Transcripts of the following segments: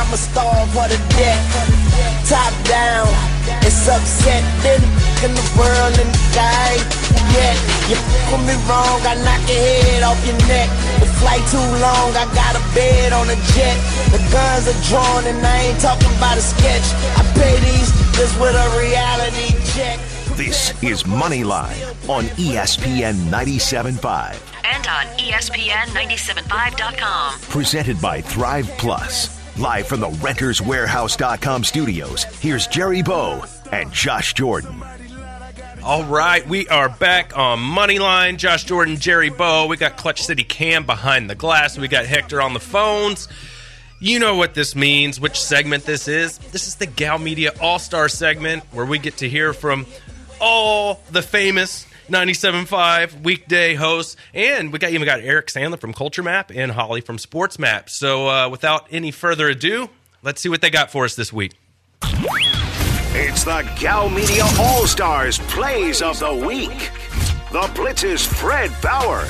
I'ma starve for the debt. Top down, it's upset. Been in the world and the guy. Yet, you put me wrong, I knock your head off your neck. The flight too long, I got a bed on a jet. The guns are drawn and I ain't talking about a sketch. I pay these just with a reality check. This is Moneyline on ESPN 97.5. And on E ESPN975.com. Presented by Thrive Plus. Live from the renterswarehouse.com studios, here's Jerry Bow and Josh Jordan. All right, we are back on Moneyline. Josh Jordan, Jerry Bow. We got Clutch City Cam behind the glass. We got Hector on the phones. You know what this means, which segment this is. This is the Gow Media All Star segment where we get to hear from all the famous 97.5 weekday hosts. And we got even got Eric Sandler from Culture Map and Holly from Sports Map. So uh, without any further ado, let's see what they got for us this week. It's the Gow Media All Stars Plays of the Week. The Blitz's Fred Faour.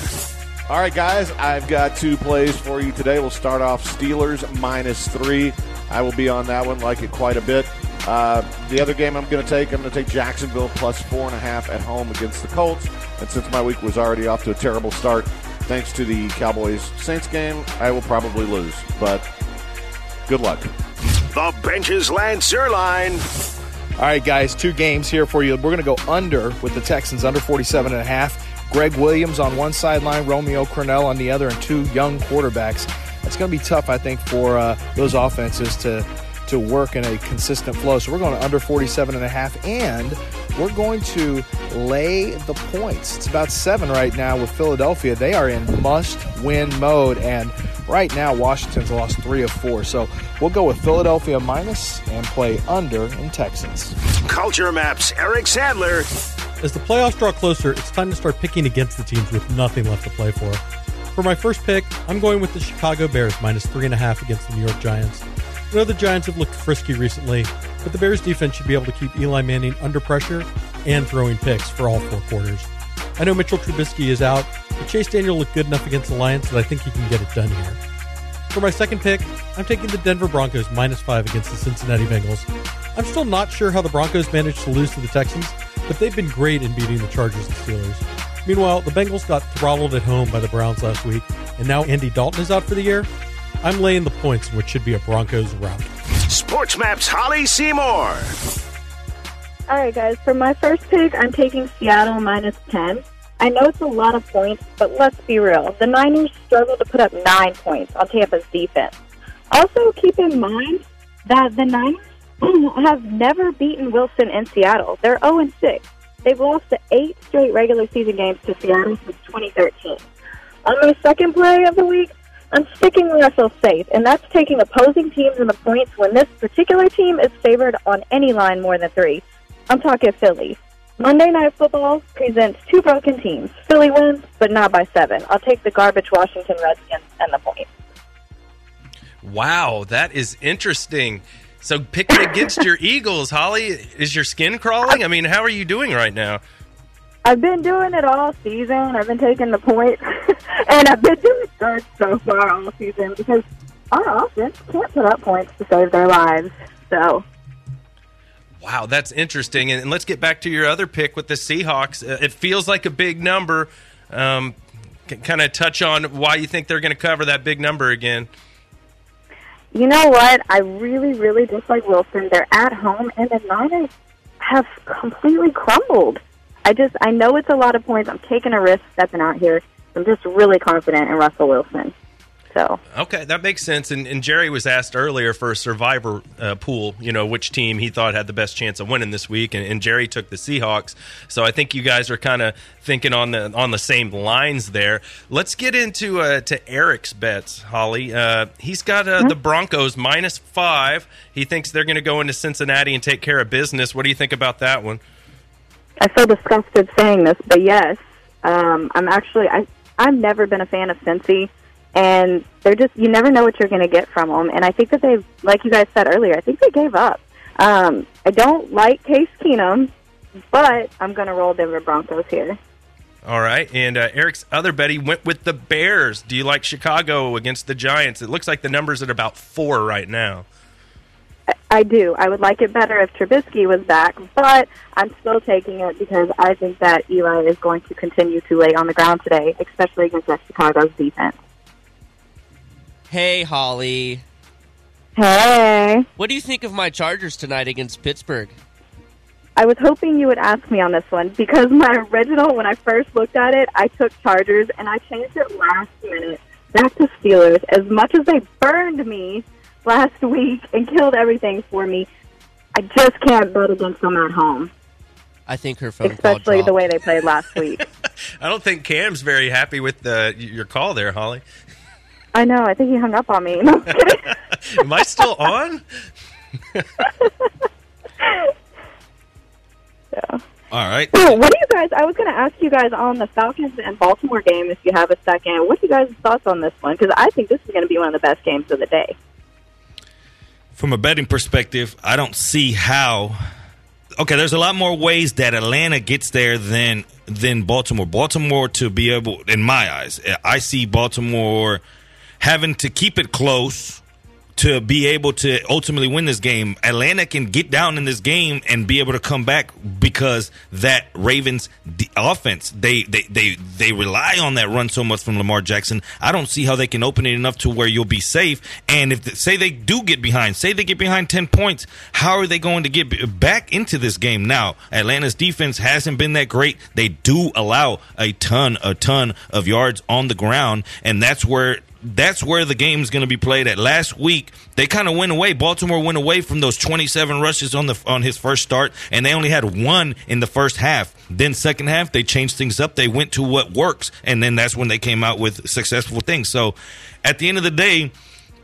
All right, guys, I've got two plays for you today. We'll start off Steelers minus three. I will be on that one, like it quite a bit. Uh, the other game I'm going to take, I'm going to take Jacksonville plus four and a half at home against the Colts. And since my week was already off to a terrible start, thanks to the Cowboys Saints game, I will probably lose. But good luck. The Benches Lance Zierlein. All right, guys, two games here for you. We're going to go under with the Texans, under 47 and a half. Gregg Williams on one sideline, Romeo Crennel on the other, and two young quarterbacks. It's going to be tough, I think, for uh, those offenses to to work in a consistent flow. So we're going to under 47 and a half, and we're going to lay the points. It's about seven right now with Philadelphia. They are in must-win mode, and right now Washington's lost three of four. So we'll go with Philadelphia minus and play under in Texans. Culture Maps Eric Sandler. As the playoffs draw closer, it's time to start picking against the teams with nothing left to play for. For my first pick, I'm going with the Chicago Bears minus three and a half against the New York Giants. I know the Giants have looked frisky recently, but the Bears defense should be able to keep Eli Manning under pressure and throwing picks for all four quarters. I know Mitchell Trubisky is out, but Chase Daniel looked good enough against the Lions that I think he can get it done here. For my second pick, I'm taking the Denver Broncos minus five against the Cincinnati Bengals. I'm still not sure how the Broncos managed to lose to the Texans, but they've been great in beating the Chargers and Steelers. Meanwhile, the Bengals got throttled at home by the Browns last week, and now Andy Dalton is out for the year. I'm laying the points in which should be a Broncos rout. Sports Maps Holly Seymour. All right, guys. For my first pick, I'm taking Seattle minus 10. I know it's a lot of points, but let's be real. The Niners struggled to put up nine points on Tampa's defense. Also, keep in mind that the Niners have never beaten Wilson in Seattle. They're 0 6. They've lost to eight straight regular season games to Seattle since 2013. On my second play of the week, I'm sticking I feel safe, and that's taking opposing teams in the points when this particular team is favored on any line more than three. I'm talking Philly. Monday Night Football presents two broken teams. Philly wins, but not by seven. I'll take the garbage Washington Redskins and the point. Wow, that is interesting. So picking against your Eagles, Holly, is your skin crawling? I mean, how are you doing right now? I've been doing it all season. I've been taking the points, and I've been doing good so far all season because our offense can't put up points to save their lives. So Wow, that's interesting. And, let's get back to your other pick with the Seahawks. Uh, it feels like a big number. Um, kind of touch on why you think they're going to cover that big number again. You know what? I really, really dislike Wilson. They're at home, and the Niners have completely crumbled. I just, I know it's a lot of points. I'm taking a risk stepping out here. I'm just really confident in Russell Wilson. So Okay, that makes sense. And, and Jerry was asked earlier for a survivor uh, pool, you know, which team he thought had the best chance of winning this week, and, and Jerry took the Seahawks. So I think you guys are kind of thinking on the on the same lines there. Let's get into uh, to Eric's bets, Holly. Uh, he's got uh, the Broncos minus five. He thinks they're going to go into Cincinnati and take care of business. What do you think about that one? I feel disgusted saying this, but yes, um, I'm actually I I've never been a fan of Cincy, and they're just you never know what you're going to get from them. And I think that they've, like you guys said earlier, I think they gave up. Um, I don't like Case Keenum, but I'm going to roll Denver Broncos here. All right, and uh, Eric's other bet he went with the Bears. Do you like Chicago against the Giants? It looks like the numbers at about four right now. I do. I would like it better if Trubisky was back, but I'm still taking it because I think that Eli is going to continue to lay on the ground today, especially against Chicago's defense. Hey, Holly. Hey. What do you think of my Chargers tonight against Pittsburgh? I was hoping you would ask me on this one because my original, when I first looked at it, I took Chargers and I changed it last minute back to Steelers. As much as they burned me last week and killed everything for me, I just can't bet against them at home, I think her phone especially call the way they played last week. I don't think Cam's very happy with the, your call there, Holly. I know. I think he hung up on me. No, I'm. Am I still on? Yeah. All right. So, what do you guys? I was going to ask you guys on the Falcons and Baltimore game if you have a second. What are you guys' thoughts on this one? Because I think this is going to be one of the best games of the day. From a betting perspective, I don't see how. Okay, there's a lot more ways that Atlanta gets there than than Baltimore. Baltimore to be able, in my eyes, I see Baltimore having to keep it close to be able to ultimately win this game. Atlanta can get down in this game and be able to come back because that Ravens offense they they they they rely on that run so much from Lamar Jackson. I don't see how they can open it enough to where you'll be safe. And if say they do get behind, say they get behind ten points, how are they going to get back into this game? Now Atlanta's defense hasn't been that great. They do allow a ton a ton of yards on the ground, and that's where that's where the game's going to be played at. Last week, they kind of went away. Baltimore went away from those 27 rushes on the on his first start, and they only had one in the first half. Then second half, they changed things up. They went to what works, and then that's when they came out with successful things. So, at the end of the day,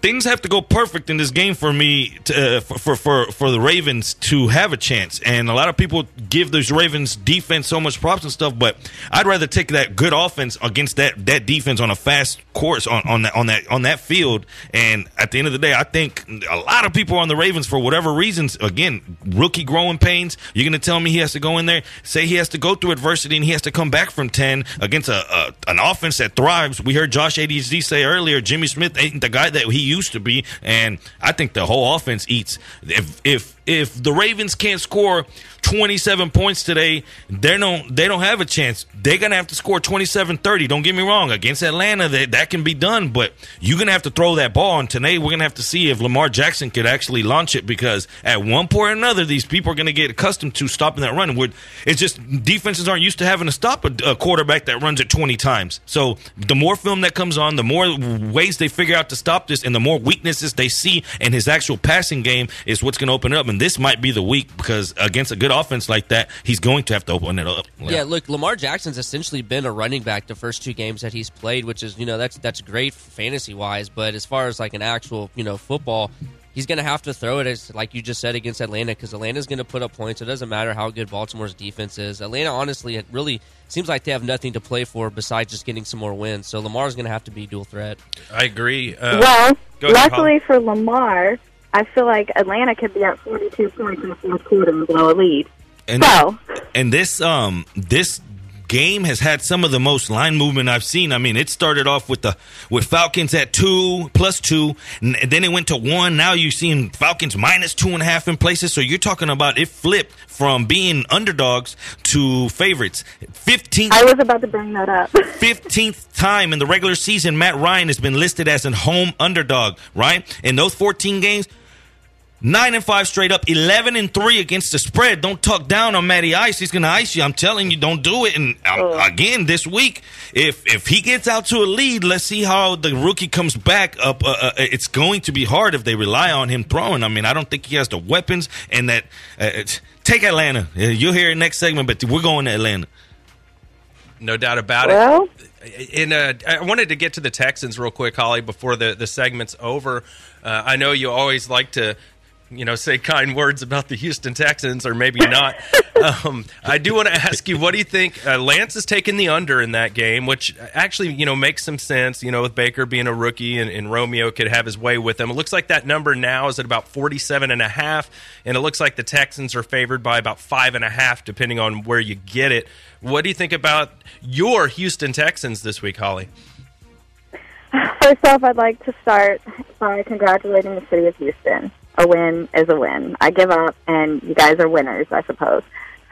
things have to go perfect in this game for me to, uh, for, for for the Ravens to have a chance. And a lot of people give those Ravens defense so much props and stuff, but I'd rather take that good offense against that that defense on a fast course on on that on that on that field. And at the end of the day, I think a lot of people on the Ravens for whatever reasons, again, rookie growing pains. You're going to tell me he has to go in there, say he has to go through adversity, and he has to come back from ten against a, a an offense that thrives. We heard Josh ADZ say earlier, Jimmy Smith ain't the guy that he used to be, and I think the whole offense eats. If if if the Ravens can't score 27 points today, they don't they don't have a chance. They're gonna have to score 27-30. Don't get me wrong, against Atlanta, that that can be done, but you're gonna have to throw that ball. And today, we're gonna have to see if Lamar Jackson could actually launch it because at one point or another, these people are gonna get accustomed to stopping that run. Would it's just defenses aren't used to having to stop a, a quarterback that runs it 20 times. So the more film that comes on, the more ways they figure out to stop this, and the more weaknesses they see in his actual passing game is what's gonna open it up. And this might be the week because against a good offense like that, he's going to have to open it up. Yeah, look, Lamar Jackson's essentially been a running back the first two games that he's played, which is you know that's that's great fantasy wise. But as far as like an actual you know football, he's going to have to throw it as like you just said against Atlanta because Atlanta's going to put up points. It doesn't matter how good Baltimore's defense is. Atlanta honestly it really seems like they have nothing to play for besides just getting some more wins. So Lamar's going to have to be dual threat. I agree. Uh, well, go ahead, luckily for Lamar, I feel like Atlanta could be at 42 points in the fourth quarter and blow a lead. And So, and this um this game has had some of the most line movement I've seen. I mean, it started off with the with Falcons at two plus two, and then it went to one. Now you're seeing Falcons minus two and a half in places. So you're talking about it flipped from being underdogs to favorites. Fifteenth I was about to bring that up. 15th time in the regular season, Matt Ryan has been listed as a home underdog, right? In those 14 games, Nine and five straight up, eleven and three against the spread. Don't talk down on Matty Ice. He's gonna ice you. I'm telling you, don't do it. And um, again, this week, if if he gets out to a lead, let's see how the rookie comes back up. Uh, uh, it's going to be hard if they rely on him throwing. I mean, I don't think he has the weapons. And that uh, take Atlanta. Uh, You'll hear it next segment, but we're going to Atlanta. No doubt about well, it. And uh, I wanted to get to the Texans real quick, Holly, before the, the segment's over. Uh, I know you always like to you know, say kind words about the Houston Texans, or maybe not. um, I do want to ask you, what do you think? Uh, Lance is taking the under in that game, which actually, you know, makes some sense. You know, with Baker being a rookie and, and Romeo could have his way with him. It looks like that number now is at about 47 and a half, and it looks like the Texans are favored by about five and a half, depending on where you get it. What do you think about your Houston Texans this week, Holly? First off, I'd like to start by congratulating the city of Houston. A win is a win. I give up, and you guys are winners, I suppose.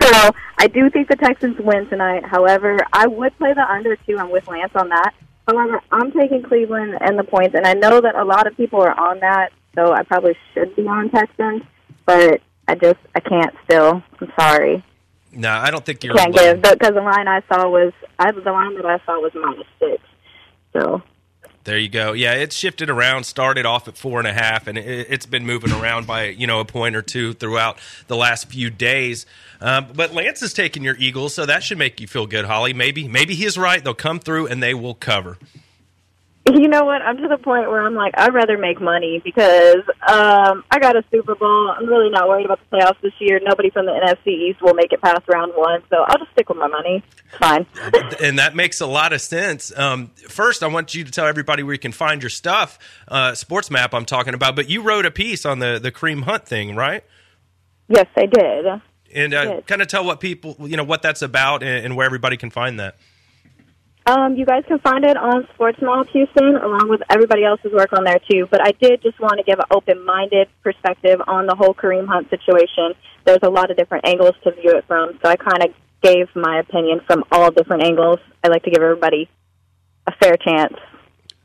So I do think the Texans win tonight. However, I would play the under too. I'm with Lance on that. However, I'm taking Cleveland and the points, and I know that a lot of people are on that, so I probably should be on Texans, but I just I can't. Still, I'm sorry. No, I don't think you're. Can't give because the line I saw was I the line that I saw was minus six. So There you go. Yeah, it's shifted around. Started off at four and a half, and it, it's been moving around by you know a point or two throughout the last few days. Um, but Lance is taking your Eagles, so that should make you feel good, Holly. Maybe maybe he is right. They'll come through and they will cover. You know what? I'm to the point where I'm like, I'd rather make money because um, I got a Super Bowl. I'm really not worried about the playoffs this year. Nobody from the NFC East will make it past round one, so I'll just stick with my money. It's fine. and that makes a lot of sense. Um, first, I want you to tell everybody where you can find your stuff. Uh, Sports Map, I'm talking about. But you wrote a piece on the the Kareem Hunt thing, right? yes, I did. And uh, kind of tell what people, you know, what that's about and, and where everybody can find that. Um, you guys can find it on Sports Map Houston, along with everybody else's work on there too. But I did just want to give an open-minded perspective on the whole Kareem Hunt situation. There's a lot of different angles to view it from, so I kind of gave my opinion from all different angles. I like to give everybody a fair chance,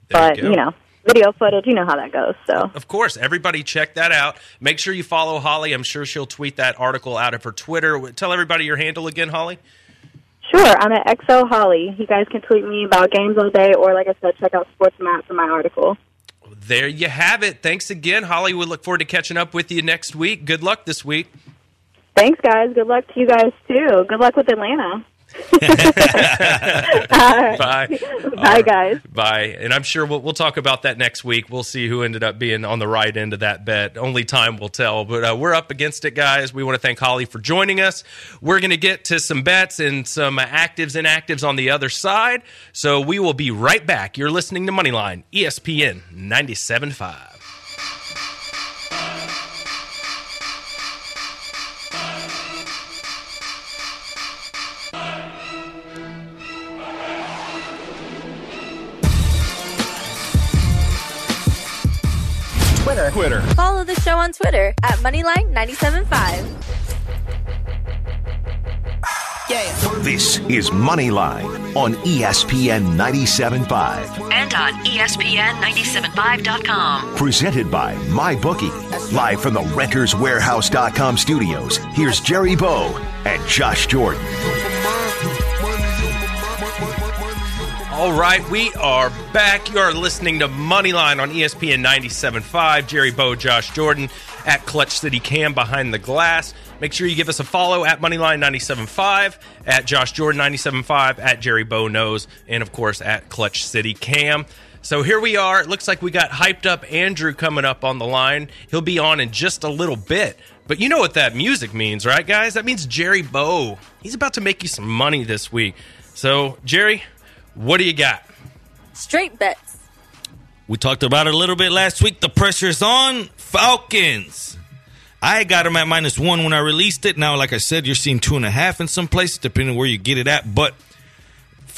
There but you you know, video footage, you know how that goes. So Of course, everybody check that out. Make sure you follow Holly. I'm sure she'll tweet that article out of her Twitter. Tell everybody your handle again, Holly. Sure, I'm at XO Holly. You guys can tweet me about games all day, or like I said, check out Sports Map for my article. There you have it. Thanks again, Holly. We look forward to catching up with you next week. Good luck this week. Thanks, guys. Good luck to you guys too. Good luck with Atlanta. Bye. Bye, guys. Bye. And I'm sure we'll, we'll talk about that next week. We'll see who ended up being on the right end of that bet. Only time will tell. But uh, we're up against it, guys. We want to thank Holly for joining us. We're going to get to some bets and some actives and actives on the other side. So we will be right back. You're listening to Moneyline, ESPN 97.5. Twitter. Twitter. Follow the show on Twitter at Moneyline975. This is Moneyline on ESPN 97.5. And on E ESPN975.com. Presented by MyBookie. Live from the RentersWarehouse.com studios, here's Jerry Bow and Josh Jordan. All right, we are back. You are listening to Moneyline on ESPN 97.5. Jerry Bow, Josh Jordan at Clutch City Cam behind the glass. Make sure you give us a follow at Moneyline 97.5, at Josh Jordan 97.5, at Jerry Bow Knows, and of course at Clutch City Cam. So here we are. It looks like we got hyped up Andrew coming up on the line. He'll be on in just a little bit. But you know what that music means, right, guys? That means Jerry Bow. He's about to make you some money this week. So, Jerry, what do you got? Straight bets. We talked about it a little bit last week. The pressure's on. Falcons. I got them at minus one when I released it. Now, like I said, you're seeing two and a half in some places, depending on where you get it at. But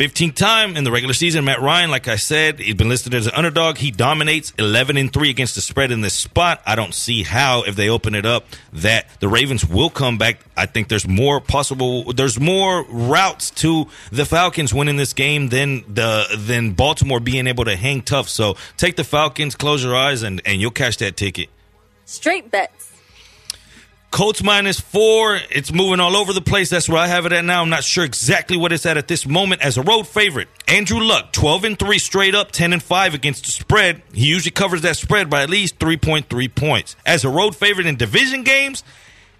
15th time in the regular season, Matt Ryan, like I said, he's been listed as an underdog. He dominates 11 and 3 against the spread in this spot. I don't see how, if they open it up, that the Ravens will come back. I think there's more possible, there's more routes to the Falcons winning this game than the than Baltimore being able to hang tough. So take the Falcons, close your eyes, and, and you'll cash that ticket. Straight bets. Colts minus four. It's moving all over the place. That's where I have it at now. I'm not sure exactly what it's at at this moment. As a road favorite, Andrew Luck, 12 and 3 straight up, 10 and 5 against the spread. He usually covers that spread by at least 3.3 points. As a road favorite in division games,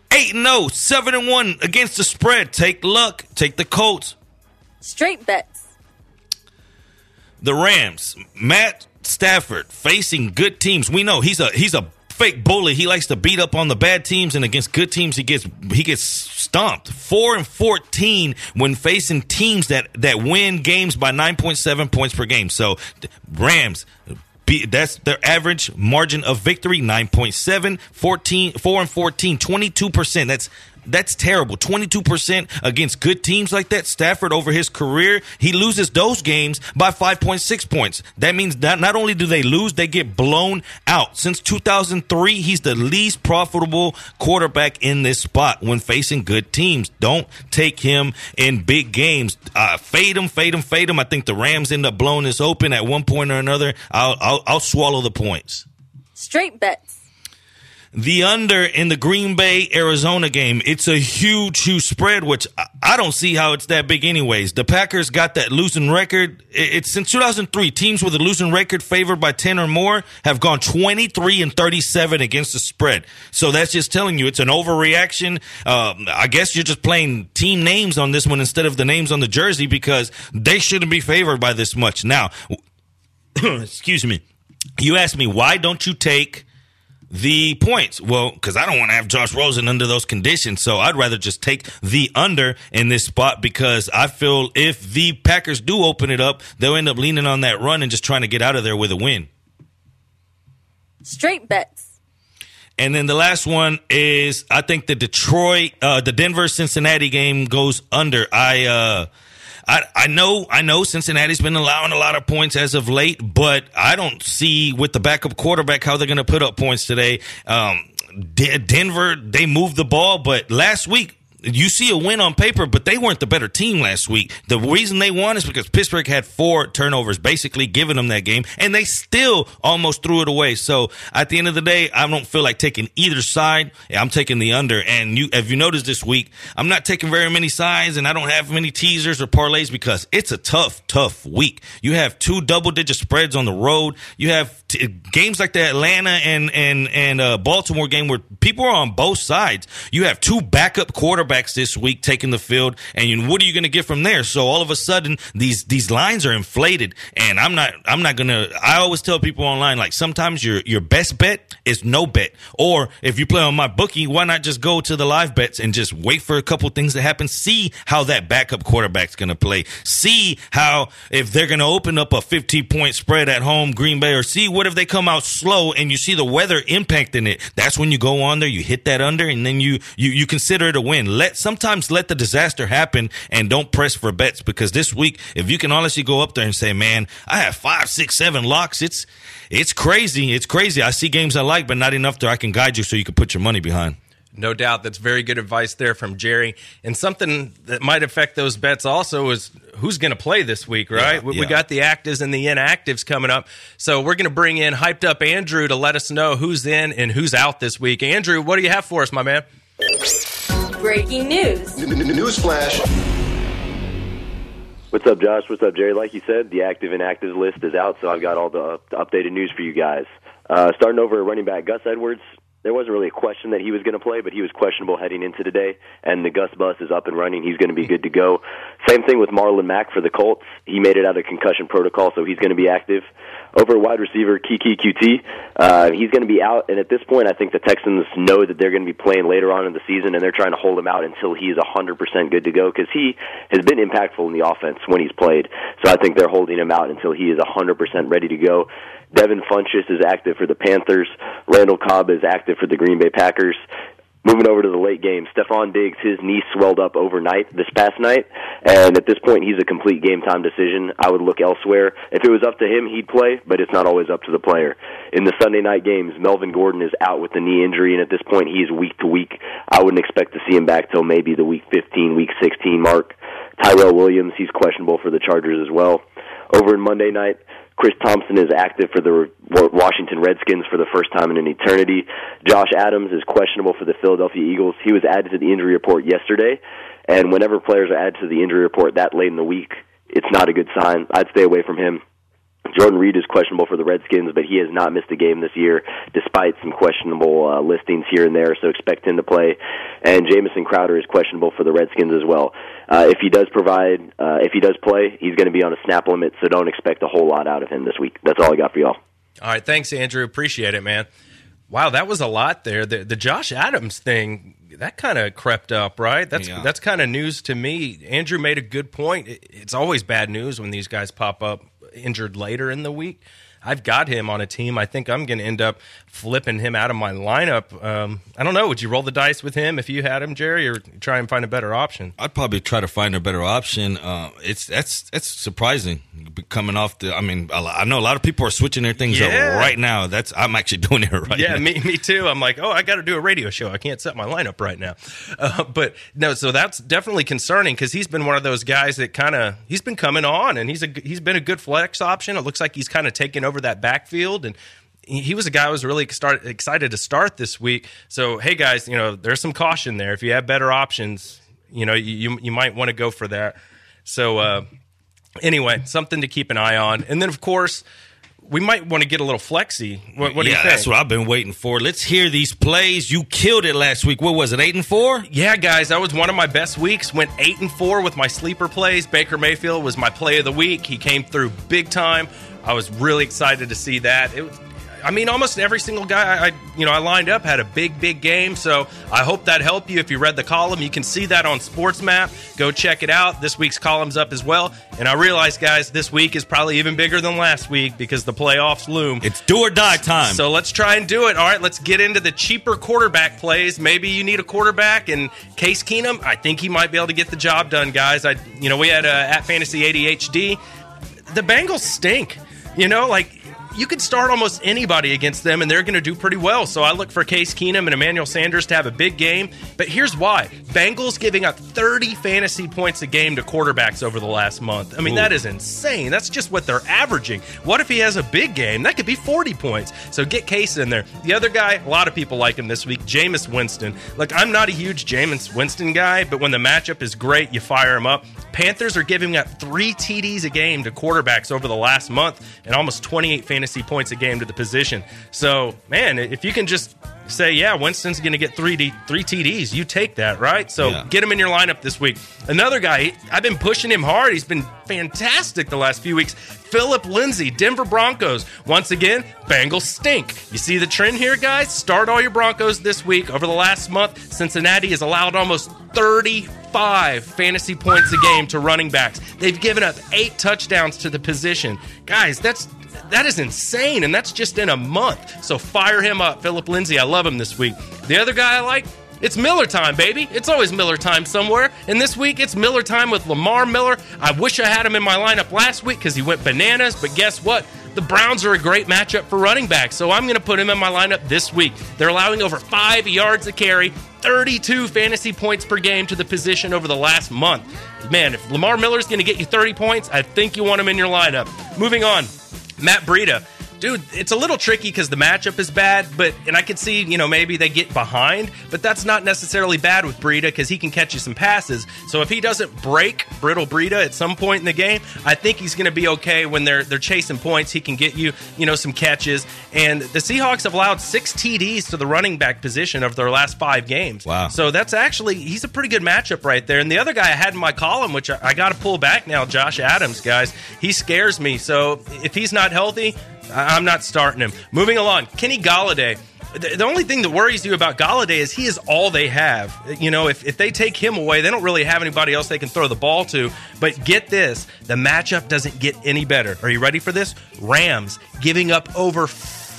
8 and 0, 7 and 1 against the spread. Take Luck, take the Colts. Straight bets. The Rams, Matt Stafford facing good teams. We know he's a he's a fake bully. He likes to beat up on the bad teams, and against good teams, he gets he gets stomped. Four and fourteen when facing teams that that win games by nine point seven points per game. So Rams. That's their average margin of victory 9.7 14 4 and 14 22% that's that's terrible. 22% against good teams like that. Stafford over his career he loses those games by 5.6 points. That means that not only do they lose they get blown out. Since 2003 he's the least profitable quarterback in this spot when facing good teams. Don't take him in big games. Uh, fade him fade him fade him. I think the Rams end up blowing this open at one point or another. I'll I'll, I'll swallow the points. Straight bets. The under in the Green Bay Arizona game. It's a huge, huge spread, which I- don't see how it's that big, anyways. The Packers got that losing record. It's since 2003. Teams with a losing record favored by 10 or more have gone 23 and 37 against the spread. So that's just telling you it's an overreaction. Um, I guess you're just playing team names on this one instead of the names on the jersey because they shouldn't be favored by this much. Now, excuse me. You asked me, why don't you take the points. Well, because I don't want to have Josh Rosen under those conditions. So I'd rather just take the under in this spot because I feel if the Packers do open it up, they'll end up leaning on that run and just trying to get out of there with a win. Straight bets. And then the last one is I think the Detroit, uh, the Denver Cincinnati game goes under. I, uh, I, I know, I know Cincinnati's been allowing a lot of points as of late, but I don't see with the backup quarterback how they're going to put up points today. Um, De- Denver, they moved the ball, but last week, you see a win on paper, but they weren't the better team last week. The reason they won is because Pittsburgh had four turnovers, basically giving them that game, and they still almost threw it away. So at the end of the day, I don't feel like taking either side. I'm taking the under. And you, if you noticed this week, I'm not taking very many sides, and I don't have many teasers or parlays because it's a tough, tough week. You have two double-digit spreads on the road. You have t- games like the Atlanta and and and uh, Baltimore game where people are on both sides. You have two backup quarterbacks this week taking the field, and what are you going to get from there? So all of a sudden, these these lines are inflated, and I'm not I'm not gonna. I always tell people online like sometimes your your best bet is no bet, or if you play on MyBookie, why not just go to the live bets and just wait for a couple things to happen, see how that backup quarterback's going to play, see how if they're going to open up a 15 point spread at home, Green Bay, or see what if they come out slow and you see the weather impacting it. That's when you go on there, you hit that under, and then you you you consider it a win. Let sometimes let the disaster happen and don't press for bets because this week, if you can honestly go up there and say, "Man, I have five, six, seven locks," it's it's crazy. It's crazy. I see games I like, but not enough that I can guide you so you can put your money behind. No doubt. That's very good advice there from Jerry. And something that might affect those bets also is who's going to play this week, right? Yeah, we, we got the actives and the inactives coming up. So we're going to bring in hyped up Andrew to let us know who's in and who's out this week. Andrew, what do you have for us, my man? Breaking news. Newsflash. What's up, Josh? What's up, Jerry? Like you said, the active and active list is out, so I've got all the, the updated news for you guys. Uh, starting over at running back Gus Edwards, there wasn't really a question that he was going to play, but he was questionable heading into today, and the Gus bus is up and running. He's going to be good to go. Same thing with Marlon Mack for the Colts. He made it out of concussion protocol, so he's going to be active. Over wide receiver Keke Coutee, uh, he's going to be out, and at this point, I think the Texans know that they're going to be playing later on in the season, and they're trying to hold him out until he's 100% good to go because he has been impactful in the offense when he's played. So I think they're holding him out until he is 100% ready to go. Devin Funchess is active for the Panthers. Randall Cobb is active for the Green Bay Packers. Moving over to the late game, Stefon Diggs, his knee swelled up overnight this past night, and at this point, he's a complete game time decision. I would look elsewhere. If it was up to him, he'd play, but it's not always up to the player. In the Sunday night games, Melvin Gordon is out with the knee injury, and at this point, he's week to week. I wouldn't expect to see him back till maybe the week 15, week 16 mark. Tyrell Williams, he's questionable for the Chargers as well. Over in Monday night, Chris Thompson is active for the Washington Redskins for the first time in an eternity. Josh Adams is questionable for the Philadelphia Eagles. He was added to the injury report yesterday, and whenever players are added to the injury report that late in the week, it's not a good sign. I'd stay away from him. Jordan Reed is questionable for the Redskins, but he has not missed a game this year, despite some questionable uh, listings here and there. So expect him to play. And Jamison Crowder is questionable for the Redskins as well. Uh, if he does provide, uh, if he does play, he's going to be on a snap limit. So don't expect a whole lot out of him this week. That's all I got for y'all. All right. Thanks, Andrew. Appreciate it, man. Wow, that was a lot there. The, the Josh Adams thing that kind of crept up, right? That's Yeah. that's kind of news to me. Andrew made a good point. It- it's always bad news when these guys pop up injured later in the week. I've got him on a team. I think I'm going to end up flipping him out of my lineup. Um, I don't know. Would you roll the dice with him if you had him, Jerry, or try and find a better option? I'd probably try to find a better option. Uh, it's that's that's surprising coming off the. I mean, I know a lot of people are switching their things Yeah. up right now. That's I'm actually doing it right now. yeah, now. me, me too. I'm like, oh, I got to do a radio show. I can't set my lineup right now. Uh, but no, so that's definitely concerning because he's been one of those guys that kind of he's been coming on and he's a he's been a good flex option. It looks like he's kind of taken over that backfield and. He was a guy who was really start, excited to start this week. So, hey guys, you know there's some caution there. If you have better options, you know you you, might want to go for that. So, uh, anyway, something to keep an eye on. And then, of course, we might want to get a little flexy. What, what do you think? that's what I've been waiting for. Let's hear these plays. You killed it last week. What was it? Eight and four. Yeah, guys, that was one of my best weeks. Went eight and four with my sleeper plays. Baker Mayfield was my play of the week. He came through big time. I was really excited to see that. It was, I mean, almost every single guy I, I, you know, I lined up had a big, big game. So I hope that helped you. If you read the column, you can see that on Sports Map. Go check it out. This week's column's up as well. And I realize, guys, this week is probably even bigger than last week because the playoffs loom. It's do or die time. So let's try and do it. All right, let's get into the cheaper quarterback plays. Maybe you need a quarterback, and Case Keenum, I think he might be able to get the job done, guys. I, you know, we had uh, at Fantasy ADHD. The Bengals stink. You know, like you could start almost anybody against them, and they're going to do pretty well. So I look for Case Keenum and Emmanuel Sanders to have a big game. But here's why: Bengals giving up 30 fantasy points a game to quarterbacks over the last month. I mean, Ooh. that is insane. That's just what they're averaging. What if he has a big game? That could be 40 points. So get Case in there. The other guy, a lot of people like him this week, Jameis Winston. Look, I'm not a huge Jameis Winston guy, but when the matchup is great, you fire him up. Panthers are giving up three TDs a game to quarterbacks over the last month and almost 28 fantasy points a game to the position. So, man, if you can just say, yeah, Winston's going to get three, D, three TDs, you take that, right? So Yeah. get him in your lineup this week. Another guy, I've been pushing him hard. He's been fantastic the last few weeks. Phillip Lindsay, Denver Broncos. Once again, Bengals stink. You see the trend here, guys? Start all your Broncos this week. Over the last month, Cincinnati has allowed almost 35 fantasy points a game to running backs. They've given up eight touchdowns to the position. Guys, that's that is insane, and that's just in a month. So fire him up, Phillip Lindsay. I love him this week. The other guy I like, it's Miller time, baby. It's always Miller time somewhere. And this week, it's Miller time with Lamar Miller. I wish I had him in my lineup last week because he went bananas, but guess what? The Browns are a great matchup for running backs, so I'm going to put him in my lineup this week. They're allowing over five yards a carry, 32 fantasy points per game to the position over the last month. Man, if Lamar Miller's going to get you 30 points, I think you want him in your lineup. Moving on, Matt Breida. Dude, it's a little tricky because the matchup is bad, but and I could see, you know, maybe they get behind, but that's not necessarily bad with Breida because he can catch you some passes. So if he doesn't break Brittle Breida at some point in the game, I think he's going to be okay when they're they're chasing points. He can get you, you know, some catches. And the Seahawks have allowed six TDs to the running back position over their last five games. Wow. So that's actually he's a pretty good matchup right there. And the other guy I had in my column, which I, I got to pull back now, Josh Adams, guys, he scares me. So if he's not healthy, I- I'm not starting him. Moving along, Kenny Golladay. The the only thing that worries you about Golladay is he is all they have. You know, if, if they take him away, they don't really have anybody else they can throw the ball to. But get this the matchup doesn't get any better. Are you ready for this? Rams giving up over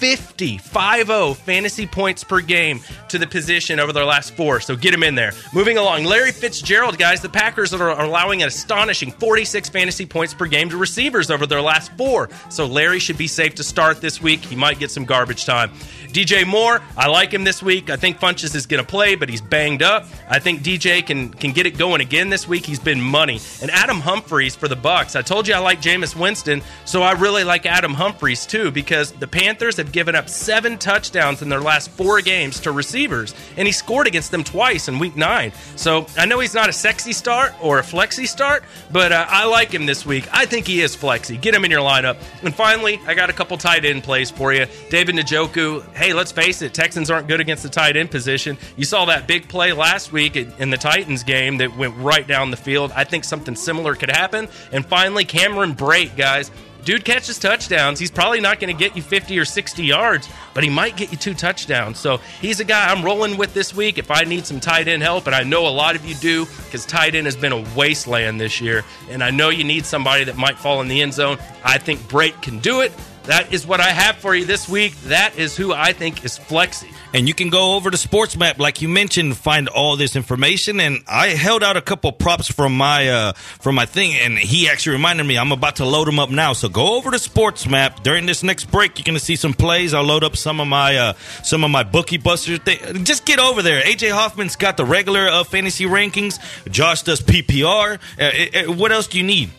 50, 5 fantasy points per game to the position over their last four. So get him in there. Moving along, Larry Fitzgerald, guys, the Packers are, are allowing an astonishing 46 fantasy points per game to receivers over their last four. So Larry should be safe to start this week. He might get some garbage time. DJ Moore, I like him this week. I think Funchess is going to play, but he's banged up. I think DJ can can get it going again this week. He's been money. And Adam Humphries for the Bucks. I told you I like Jameis Winston, so I really like Adam Humphries too because the Panthers have given up seven touchdowns in their last four games to receivers, and he scored against them twice in Week Nine. So I know he's not a sexy start or a flexy start, but uh, I like him this week. I think he is flexy. Get him in your lineup. And finally, I got a couple tight end plays for you. David Njoku. Hey, let's face it, Texans aren't good against the tight end position. You saw that big play last week in the Titans game that went right down the field. I think something similar could happen. And finally, Cameron Brate, guys. Dude catches touchdowns. He's probably not going to get you 50 or 60 yards, but he might get you two touchdowns. So he's a guy I'm rolling with this week if I need some tight end help, and I know a lot of you do because tight end has been a wasteland this year, and I know you need somebody that might fall in the end zone. I think Brate can do it. That is what I have for you this week. That is who I think is Flexi. And you can go over to Sports Map, like you mentioned, find all this information. And I held out a couple props from my uh, from my thing, and he actually reminded me I'm about to load them up now. So go over to Sports Map during this next break. You're to see some plays. I'll load up some of my uh, some of my bookie buster thing. Just get over there. AJ Hoffman's got the regular uh, fantasy rankings. Josh does PPR. Uh, uh, what else do you need?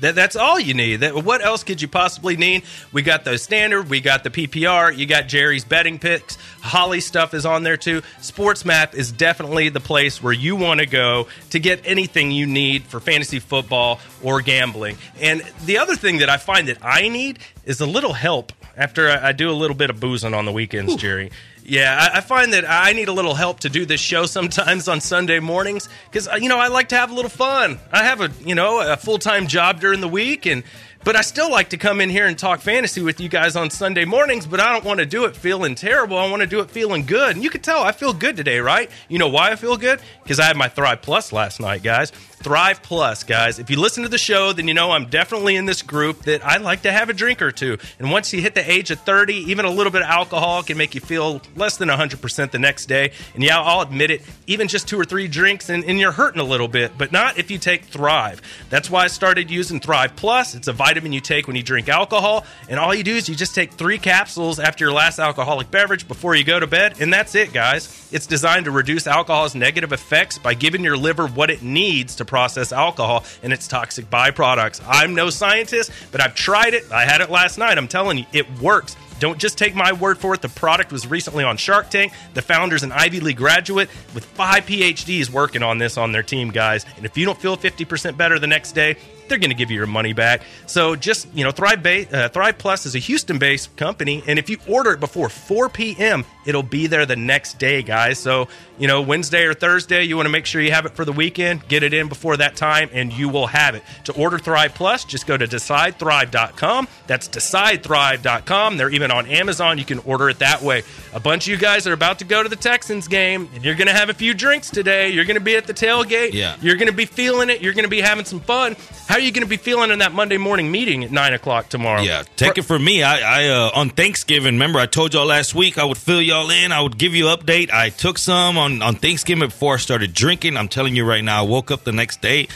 That, that's all you need. That, what else could you possibly need? We got the standard, we got the PPR, you got Jerry's betting picks. Holly stuff is on there too. Sports Map is definitely the place where you want to go to get anything you need for fantasy football or gambling. And the other thing that I find that I need is a little help after I, I do a little bit of boozing on the weekends, Jerry. Yeah, I, I find that I need a little help to do this show sometimes on Sunday mornings because uh, you know I like to have a little fun. I have a you know a full time job during the week and. But I still like to come in here and talk fantasy with you guys on Sunday mornings, but I don't want to do it feeling terrible. I want to do it feeling good. And you can tell I feel good today, right? You know why I feel good? Because I had my Thrive Plus last night, guys. Thrive Plus, guys. If you listen to the show, then you know I'm definitely in this group that I like to have a drink or two. And once you hit the age of 30, even a little bit of alcohol can make you feel less than 100% the next day. And yeah, I'll admit it, even just two or three drinks and, and you're hurting a little bit, but not if you take Thrive. That's why I started using Thrive Plus. It's a vitamin you take when you drink alcohol. And all you do is you just take three capsules after your last alcoholic beverage before you go to bed. And that's it, guys. It's designed to reduce alcohol's negative effects by giving your liver what it needs to process alcohol and its toxic byproducts. I'm no scientist, but I've tried it. I had it last night. I'm telling you, it works. Don't just take my word for it. The product was recently on Shark Tank. The founder's an Ivy League graduate with five PhDs working on this on their team, guys. And if you don't feel 50% better the next day, they're going to give you your money back. So just, you know, Thrive, ba- uh, Thrive Plus is a Houston based company. And if you order it before 4 p.m., it'll be there the next day, guys. So, you know, Wednesday or Thursday, you want to make sure you have it for the weekend. Get it in before that time, and you will have it. To order Thrive Plus, just go to decidethrive.com. That's decidethrive.com. They're even on Amazon. You can order it that way. A bunch of you guys are about to go to the Texans game, and you're going to have a few drinks today. You're going to be at the tailgate. Yeah. You're going to be feeling it. You're going to be having some fun. How are you going to be feeling in that Monday morning meeting at 9 o'clock tomorrow? Yeah, take it from me. I, I uh, on Thanksgiving. Remember, I told y'all last week I would fill y'all in. I would give you update. I took some on on Thanksgiving before I started drinking. I'm telling you right now, I woke up the next day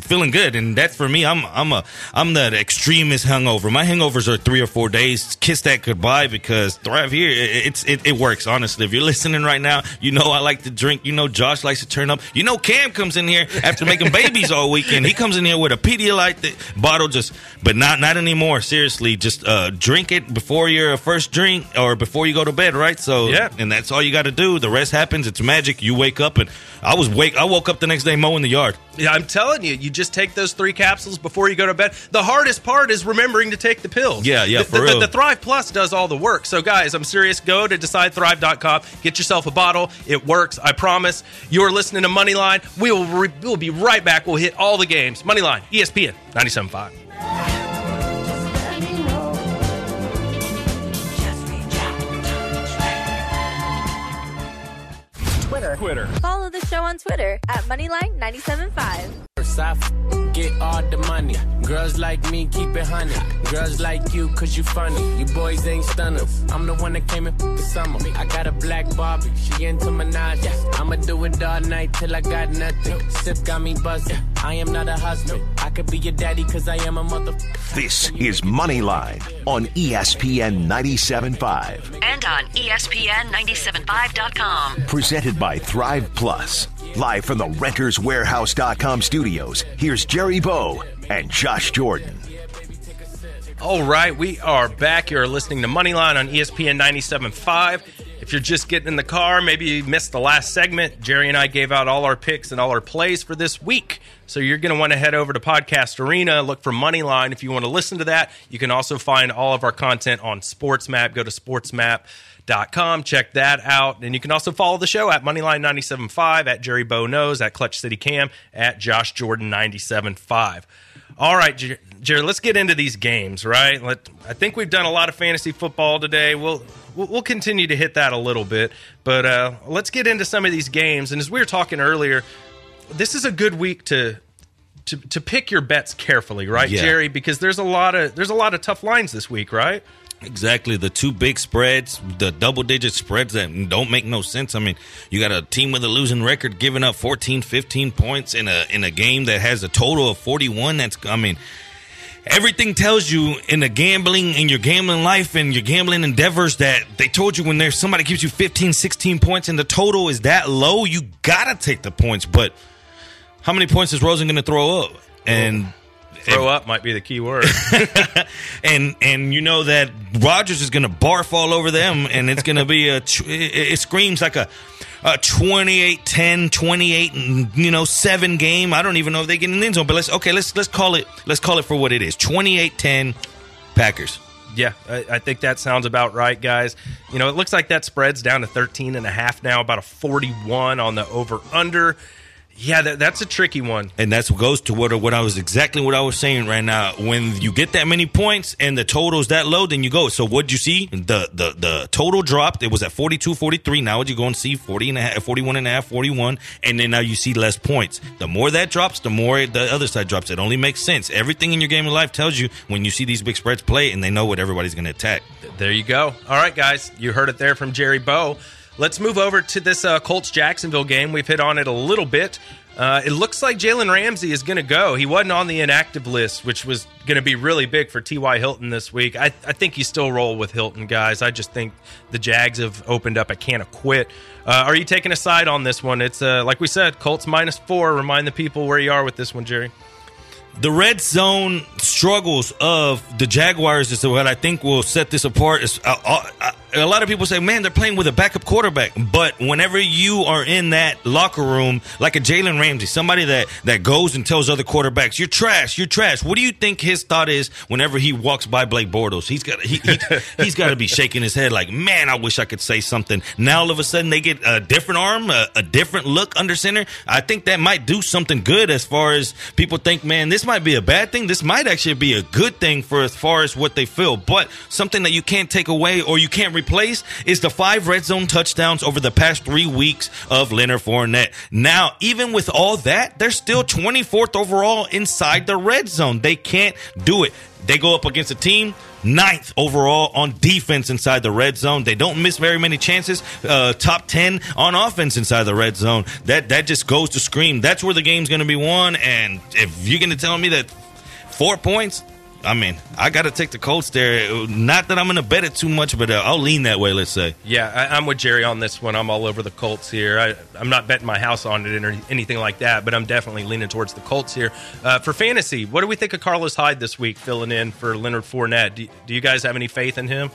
feeling good, and that's for me. I'm I'm a I'm the extremist hungover. My hangovers are three or four days. Kiss that goodbye because Thrive here, it, it's it, it works. Honestly, if you're listening right now, you know I like to drink. You know Josh likes to turn up. You know Cam comes in here after making babies all weekend. He comes in here with a Pedialyte the bottle, just but not not anymore. Seriously, just uh, drink it before your first drink or before you go to bed, right? So Yeah. and that's all you got to do. The rest happens. It's magic. You wake up and I was wake. I woke up the next day mowing the yard. Yeah, I'm telling you, you just take those three capsules before you go to bed. The hardest part is remembering to take the pills. Yeah, yeah, The, for the- real. the Thrive Plus does all the work. So, guys, I'm serious. Go to decidethrive.com, get yourself a bottle. It works. I promise. You're listening to Moneyline. We will re- we'll be right back. We'll hit all the games. Moneyline, E ESPN 97.5. Twitter. Twitter. Follow the show on Twitter at Moneyline975. I f- get all the money. Girls like me, keep it honey. Girls like you, cause you funny. You boys ain't stunners. I'm the one that came in the summer. I got a black Barbie, she into Minaj. I'ma do it all night till I got nothing. Sip got me buzzing. I am not a husband. I could be your daddy, cause I am a mother. This is Moneyline on ESPN 97.5. And on E ESPN975.com. Presented by Thrive Plus. Live from the renterswarehouse.com studios, here's Jerry Bow and Josh Jordan. All right, we are back. You're listening to Moneyline on ESPN 97.5. If you're just getting in the car, maybe you missed the last segment. Jerry and I gave out all our picks and all our plays for this week. So you're going to want to head over to Podcast Arena, look for Moneyline. If you want to listen to that, you can also find all of our content on SportsMap. Go to sportsmap.com, check that out. And you can also follow the show at Moneyline 97.5, at Jerry Bow Knows, at Clutch City Cam, at Josh Jordan 97.5. All right, Jerry, let's get into these games, right? Let, I think we've done a lot of fantasy football today. We'll we'll we'll continue to hit that a little bit, but uh, let's get into some of these games. And as we were talking earlier, this is a good week to to to pick your bets carefully, right, Yeah. Jerry? Because there's a lot of there's a lot of tough lines this week, right? Exactly. The two big spreads, the double digit spreads that don't make no sense. I mean, you got a team with a losing record giving up 14, 15 points in a in a game that has a total of 41. That's I mean, everything tells you in the gambling in your gambling life and your gambling endeavors that they told you when there's somebody gives you 15, 16 points and the total is that low, you got to take the points. But how many points is Rosen going to throw up? And Throw up might be the key word. and and you know that Rodgers is going to barf all over them, and it's going to be a. It, it screams like a. A 28-10, 28, you know, 7 game. I don't even know if they get in the end zone, but let's okay, let's let's call it let's call it for what it is. 28-10 Packers. Yeah, I, I think that sounds about right, guys. You know, it looks like that spread's down to 13 and a half now, about a 41 on the over under. Yeah, that, that's a tricky one. And that's what goes to what what I was exactly what I was saying right now. When you get that many points and the total's that low, then you go. So what'd you see? The the the total dropped. It was at 42, 43. Now what you go and see 40 and a half, 41 and a half, 41. And then now you see less points. The more that drops, the more the other side drops. It only makes sense. Everything in your game of life tells you when you see these big spreads play and they know what everybody's going to attack. There you go. All right, guys, you heard it there from Jerry Bow. Let's move over to this uh, Colts Jacksonville game. We've hit on it a little bit. Uh, it looks like Jalen Ramsey is going to go. He wasn't on the inactive list, which was going to be really big for T.Y. Hilton this week. I, I think you still roll with Hilton, guys. I just think the Jags have opened up a can of quit. Uh, are you taking a side on this one? It's, uh, like we said, Colts minus four. Remind the people where you are with this one, Jerry. the red zone struggles of the Jaguars is what I think will set this apart. Is uh, uh, a lot of people say, "Man, they're playing with a backup quarterback," but whenever you are in that locker room, like a Jalen Ramsey, somebody that that goes and tells other quarterbacks, "You're trash, you're trash." What do you think his thought is whenever he walks by Blake Bortles? He's got he, he he's got to be shaking his head like, "Man, I wish I could say something." Now all of a sudden they get a different arm, a, a different look under center. I think that might do something good as far as people think, "Man, this might be a bad thing. This might actually be a good thing for as far as what they feel." But something that you can't take away or you can't replace is the five red zone touchdowns over the past three weeks of Leonard Fournette. Now, even with all that, they're still 24th overall inside the red zone. They can't do it. They go up against a team ninth overall on defense inside the red zone. They don't miss very many chances. Uh, top ten on offense inside the red zone. That that just goes to scream. That's where the game's going to be won. And if you're going to tell me that four points. I mean, I got to take the Colts there. Not that I'm going to bet it too much, but uh, I'll lean that way. Let's say. Yeah, I, I'm with Jerry on this one. I'm all over the Colts here. I, I'm not betting my house on it or anything like that, but I'm definitely leaning towards the Colts here. Uh, for fantasy, what do we think of Carlos Hyde this week, filling in for Leonard Fournette? Do, do you guys have any faith in him?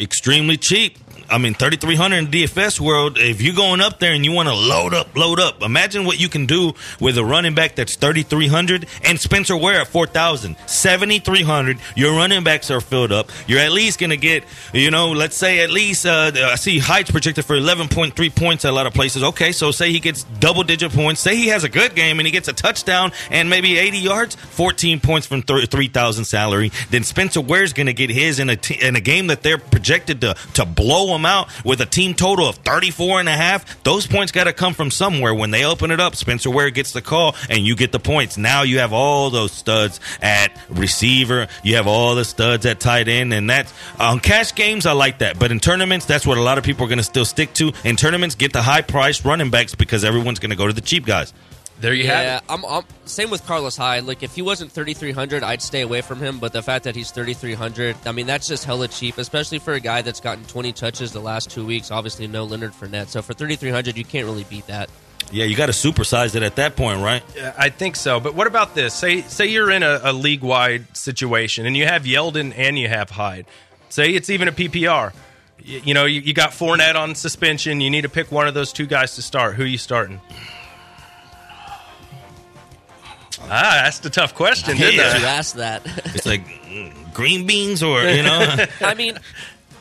extremely cheap. I mean, 3,300 in DFS world. If you're going up there and you want to load up, load up. Imagine what you can do with a running back that's 3,300 and Spencer Ware at 4,000. 7,300. Your running backs are filled up. You're at least going to get, you know, let's say at least, uh, I see Hyde's projected for 11.3 points at a lot of places. Okay, so say he gets double digit points. Say he has a good game and he gets a touchdown and maybe 80 yards, 14 points from 3,000 salary. Then Spencer Ware's going to get his in a, t- in a game that they're projected to, to blow them out with a team total of 34 and a half. Those points got to come from somewhere. When they open it up, Spencer Ware gets the call and you get the points. Now you have all those studs at receiver. You have all the studs at tight end. And that's on cash games, I like that. But in tournaments, that's what a lot of people are going to still stick to. In tournaments, get the high priced running backs because everyone's going to go to the cheap guys. There you yeah, have it. I'm, I'm same with Carlos Hyde. Like if he wasn't 3300, I'd stay away from him. But the fact that he's 3300, I mean that's just hella cheap, especially for a guy that's gotten 20 touches the last two weeks. Obviously, no Leonard Fournette, so for 3300, you can't really beat that. Yeah, you got to supersize it at that point, right? Yeah, I think so. But what about this? Say say you're in a, a league wide situation and you have Yeldon and you have Hyde. Say it's even a PPR. You, you know, you, you got Fournette on suspension. You need to pick one of those two guys to start. Who are you starting? Ah, that's the tough question, didn't You I? asked that. It's like mm, green beans or, you know. I mean,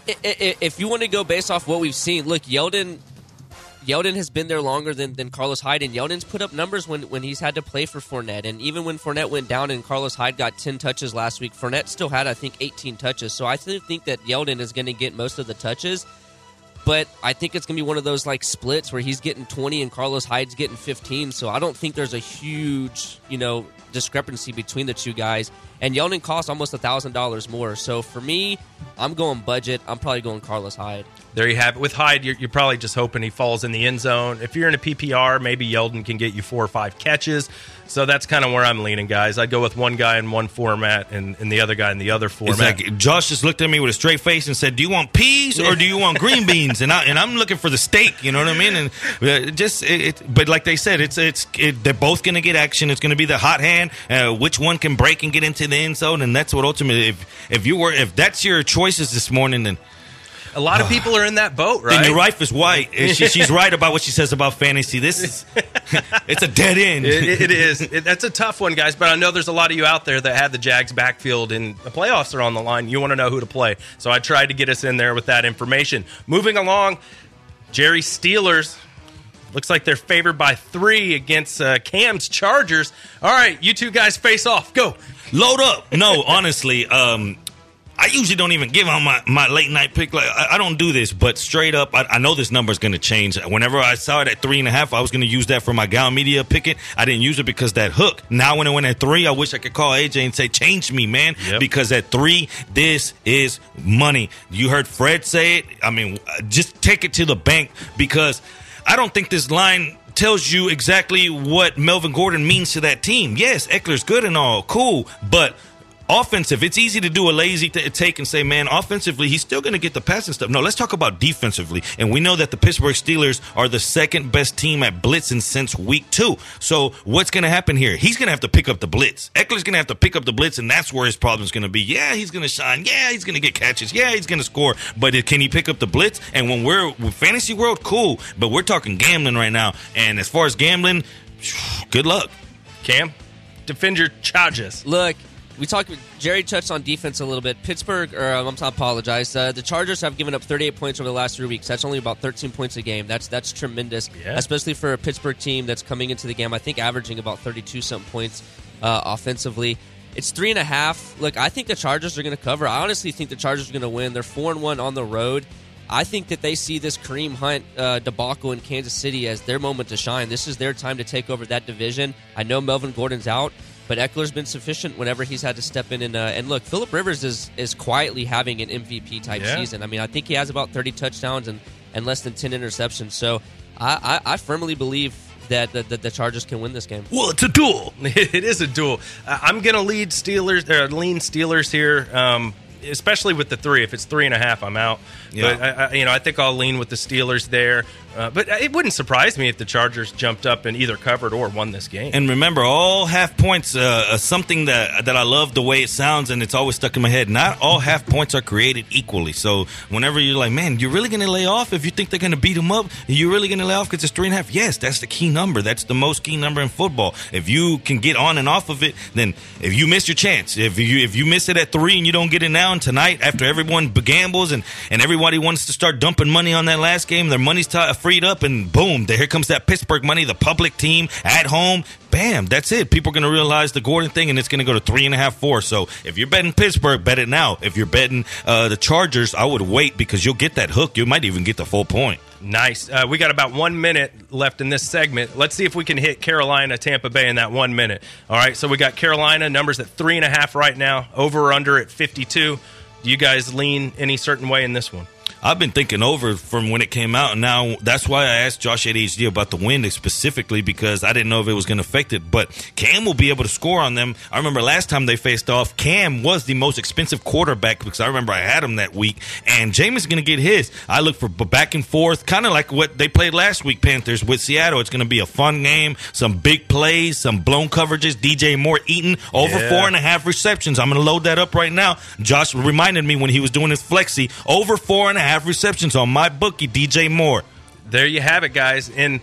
i- i- if you want to go based off what we've seen, look, Yeldon, Yeldon has been there longer than, than Carlos Hyde, and Yeldon's put up numbers when, when he's had to play for Fournette. And even when Fournette went down and Carlos Hyde got 10 touches last week, Fournette still had, I think, 18 touches. So I still think that Yeldon is going to get most of the touches. But I think it's going to be one of those like splits where he's getting 20 and Carlos Hyde's getting 15. So I don't think there's a huge, you know, discrepancy between the two guys. And Yeldon costs almost $1,000 more. So for me, I'm going budget. I'm probably going Carlos Hyde. There you have it. With Hyde, you're, you're, probably just hoping he falls in the end zone. If you're in a PPR, maybe Yeldon can get you four or five catches. So that's kind of where I'm leaning, guys. I'd go with one guy in one format and, and the other guy in the other format. Like Josh just looked at me with a straight face and said, "Do you want peas or do you want green beans?" And I and I'm looking for the steak. You know what I mean? And uh, just it, it, but like they said, it's it's it, they're both going to get action. It's going to be the hot hand. Uh, which one can break and get into the end zone? And that's what ultimately, if if you were if that's your choices this morning, then a lot of people are in that boat, right? And your wife is white. She, she's right about what she says about fantasy. This is it's a dead end. it, it is. It, that's a tough one, guys. But I know there's a lot of you out there that had the Jags backfield, and the playoffs are on the line. You want to know who to play, so I tried to get us in there with that information. Moving along, Jerry Steelers. Looks like they're favored by three against uh, Cam's Chargers. All right, you two guys face off. Go. Load up. No, honestly, um, I usually don't even give out my, my late night pick. Like I, I don't do this, but straight up, I, I know this number is going to change. Whenever I saw it at three and a half, I was going to use that for my Gow Media picket. I didn't use it because that hook. Now when it went at three, I wish I could call AJ and say, "Change me, man," Yep. because at three, this is money. You heard Fred say it. I mean, just take it to the bank because I don't think this line tells you exactly what Melvin Gordon means to that team. Yes, Ekeler's good and all, cool, but offensive, it's easy to do a lazy t- take and say, man, offensively, he's still going to get the passing stuff. No, let's talk about defensively. And we know that the Pittsburgh Steelers are the second best team at blitzing since week two. So what's going to happen here? He's going to have to pick up the blitz. Ekeler's going to have to pick up the blitz, and that's where his problem's going to be. Yeah, he's going to shine. Yeah, he's going to get catches. Yeah, he's going to score. But can he pick up the blitz? And when we're with fantasy world, cool. But we're talking gambling right now. And as far as gambling, good luck. Cam, defend your charges. Look, we talked. Jerry touched on defense a little bit. Pittsburgh, or um, I'm to apologize. Uh, the Chargers have given up 38 points over the last three weeks. That's only about 13 points a game. That's that's tremendous, Yeah. especially for a Pittsburgh team that's coming into the game. I think averaging about 32 something points uh, offensively. It's three and a half. Look, I think the Chargers are going to cover. I honestly think the Chargers are going to win. They're four and one on the road. I think that they see this Kareem Hunt uh, debacle in Kansas City as their moment to shine. This is their time to take over that division. I know Melvin Gordon's out, but Ekeler's been sufficient whenever he's had to step in and uh, and look. Philip Rivers is is quietly having an MVP type Yeah. season. I mean, I think he has about thirty touchdowns and, and less than ten interceptions. So I, I, I firmly believe that the, that the Chargers can win this game. Well, it's a duel. it is a duel. Uh, I'm going to lead Steelers, uh, lean Steelers here, um, especially with the three. If it's three and a half, I'm out. Yeah. But I, I, you know, I think I'll lean with the Steelers there. Uh, but it wouldn't surprise me if the Chargers jumped up and either covered or won this game. And remember, all half points, uh, uh, something that that I love the way it sounds, and it's always stuck in my head. Not all half points are created equally. So whenever you're like, man, you're really going to lay off if you think they're going to beat them up? You're really going to lay off because it's three and a half? Yes, that's the key number. That's the most key number in football. If you can get on and off of it, then if you miss your chance, if you if you miss it at three and you don't get it now and tonight, after everyone gambles and and everybody wants to start dumping money on that last game, their money's t- freed up, and boom, there here comes that Pittsburgh money, the public team at home. Bam, that's it. People are going to realize the Gordon thing, and it's going to go to three and a half, four. So if you're betting Pittsburgh, bet it now. If you're betting uh, the Chargers, I would wait because you'll get that hook. You might even get the full point. Nice. Uh, we got about one minute left in this segment. Let's see if we can hit Carolina, Tampa Bay in that one minute. All right. So we got Carolina numbers at three and a half right now. Over or under at fifty-two. Do you guys lean any certain way in this one? I've been thinking over from when it came out, and now that's why I asked Josh ADHD about the wind specifically because I didn't know if it was going to affect it. But Cam will be able to score on them. I remember last time they faced off, Cam was the most expensive quarterback because I remember I had him that week, and Jameis going to get his. I look for back and forth, kind of like what they played last week, Panthers with Seattle. It's going to be a fun game, some big plays, some blown coverages. DJ Moore eating over Yeah. four and a half receptions. I'm going to load that up right now. Josh reminded me when he was doing his flexi over four and a half receptions on MyBookie, DJ Moore. There you have it, guys. And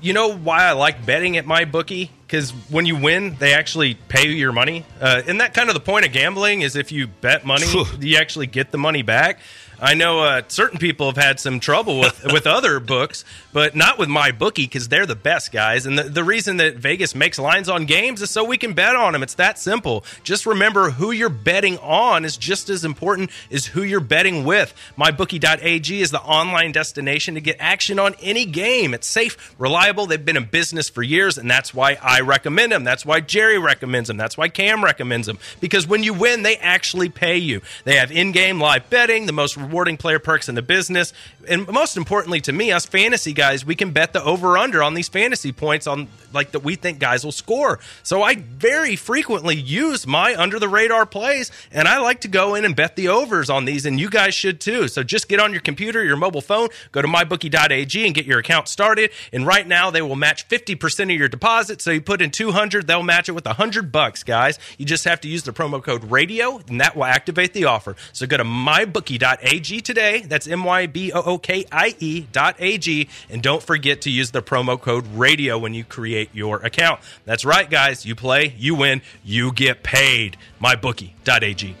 you know why I like betting at MyBookie? Because when you win, they actually pay you your money. Uh, and that kind of the point of gambling is if you bet money, you actually get the money back. I know uh, certain people have had some trouble with with other books, but not with MyBookie because they're the best guys. And the, the reason that Vegas makes lines on games is so we can bet on them. It's that simple. Just remember who you're betting on is just as important as who you're betting with. MyBookie.ag is the online destination to get action on any game. It's safe, reliable. They've been in business for years, and that's why I recommend them. That's why Jerry recommends them. That's why Cam recommends them. Because when you win, they actually pay you. They have in-game live betting, the most rewarding player perks in the business, and most importantly to me, us fantasy guys, we can bet the over/under on these fantasy points on like that we think guys will score. So I very frequently use my under the radar plays, and I like to go in and bet the overs on these, and you guys should too. So just get on your computer, your mobile phone, go to mybookie.ag and get your account started. And right now they will match 50% of your deposit. So you put in 200, they'll match it with 100 bucks, guys. You just have to use the promo code radio, and that will activate the offer. So go to mybookie.ag today. That's M Y B O O K I E dot A G. And don't forget to use the promo code radio when you create your account. That's right, guys. You play, you win, you get paid. MyBookie.ag.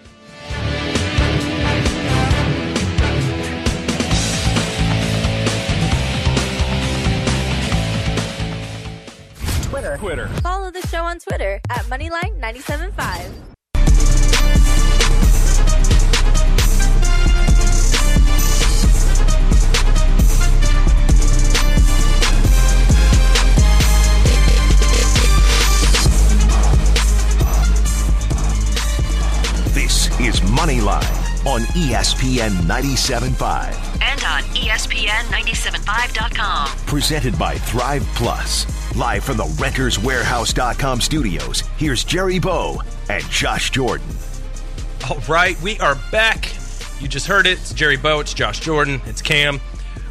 Twitter. Twitter. Follow the show on Twitter at Moneyline975. Is Moneyline on ESPN 97.5. And on E ESPN975.com. Presented by Thrive Plus. Live from the renterswarehouse.com studios, here's Jerry Bow and Josh Jordan. All right, we are back. You just heard it. It's Jerry Bow, it's Josh Jordan, it's Cam.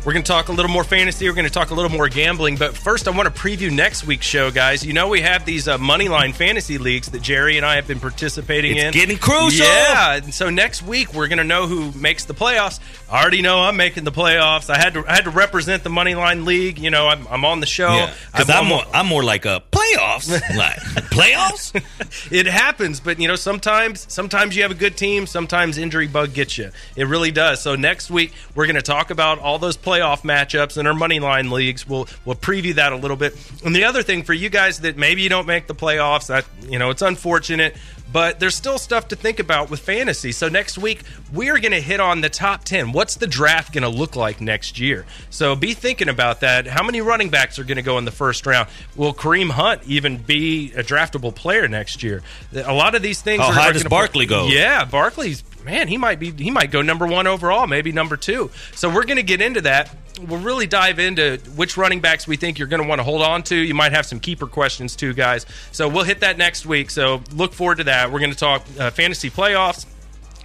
We're going to talk a little more fantasy. We're going to talk a little more gambling. But first, I want to preview next week's show, guys. You know, we have these uh, Moneyline fantasy leagues that Jerry and I have been participating It's in. getting crucial. Yeah. And so next week, we're going to know who makes the playoffs. I already know I'm making the playoffs. I had to I had to represent the Moneyline League. You know, I'm, I'm on the show. Yeah, because I'm- I'm more, I'm more like a playoffs. like playoffs. it happens, but you know sometimes sometimes you have a good team, sometimes injury bug gets you. It really does. So next week we're going to talk about all those playoff matchups and our money line leagues. We'll we'll preview that a little bit. And the other thing for you guys that maybe you don't make the playoffs, that you know it's unfortunate. But there's still stuff to think about with fantasy. So next week we're going to hit on the top 10. What's the draft going to look like next year? So be thinking about that. How many running backs are going to go in the first round? Will Kareem Hunt even be a draftable player next year? A lot of these things. How are, high does Barkley go? Yeah, Barkley's man. He might be. He might go number one overall, maybe number two. So we're going to get into that. We'll really dive into which running backs we think you're going to want to hold on to. You might have some keeper questions too, guys. So we'll hit that next week. So look forward to that. We're going to talk uh, fantasy playoffs.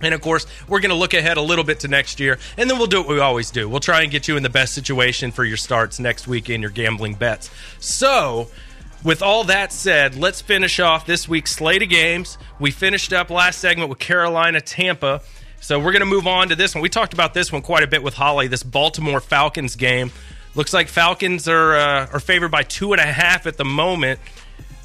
And of course, we're going to look ahead a little bit to next year, and then we'll do what we always do. We'll try and get you in the best situation for your starts next week in your gambling bets. So, with all that said, let's finish off this week's slate of games. We finished up last segment with Carolina Tampa. So, we're going to move on to this one. We talked about this one quite a bit with Holly, this Baltimore Falcons game. Looks like Falcons are, uh, are favored by two and a half at the moment.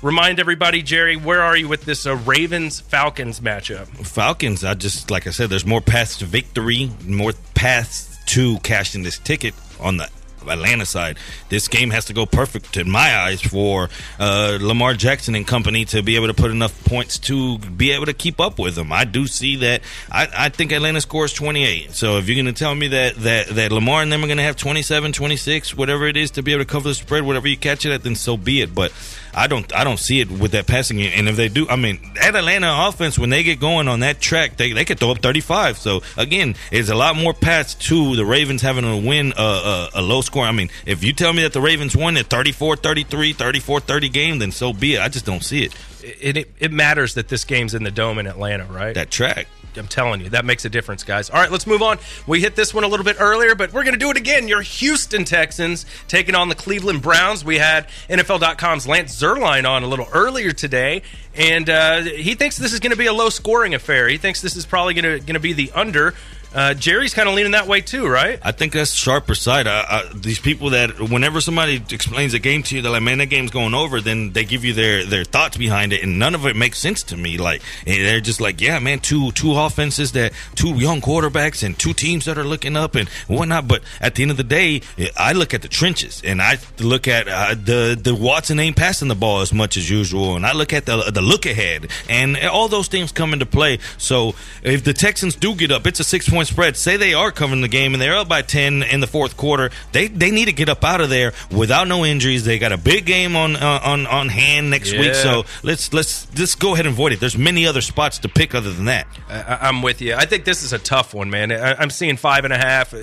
Remind everybody, Jerry, where are you with this uh, Ravens Falcons matchup? Falcons, I just like I said, there's more paths to victory, more paths to cashing this ticket on the Atlanta side. This game has to go perfect in my eyes for uh, Lamar Jackson and company to be able to put enough points to be able to keep up with them. I do see that. I, I think Atlanta scores 28. So if you're going to tell me that, that, that Lamar and them are going to have 27, 26, whatever it is to be able to cover the spread, whatever you catch it at, then so be it. But I don't I don't see it with that passing game. And if they do, I mean, that Atlanta offense when they get going on that track, they, they could throw up 35. So again, it's a lot more paths to the Ravens having to win a, a, a low score. I mean, if you tell me that the Ravens won at 34-33, 34-30 game, then so be it. I just don't see it. It, it, it matters that this game's in the dome in Atlanta, right? That track. I'm telling you, that makes a difference, guys. All right, let's move on. We hit this one a little bit earlier, but we're going to do it again. Your Houston Texans taking on the Cleveland Browns. We had NFL.com's Lance Zierlein on a little earlier today, and uh, he thinks this is going to be a low scoring affair. He thinks this is probably going to be the under. Uh, Jerry's kind of leaning that way too, right? I think that's sharper side. These people that whenever somebody explains a game to you, they're like, "Man, that game's going over." Then they give you their their thoughts behind it, and none of it makes sense to me. Like they're just like, "Yeah, man, two two offenses that two young quarterbacks and two teams that are looking up and whatnot." But at the end of the day, I look at the trenches and I look at uh, the the Watson ain't passing the ball as much as usual, and I look at the the look ahead, and all those things come into play. So if the Texans do get up, it's a six point spread. Say they are covering the game and they're up by ten in the fourth quarter. They they need to get up out of there without no injuries. They got a big game on uh, on on hand next Yeah. week, so let's let's just go ahead and avoid it. There's many other spots to pick other than that. I, I'm with you. I think this is a tough one, man. I, I'm seeing five and a half.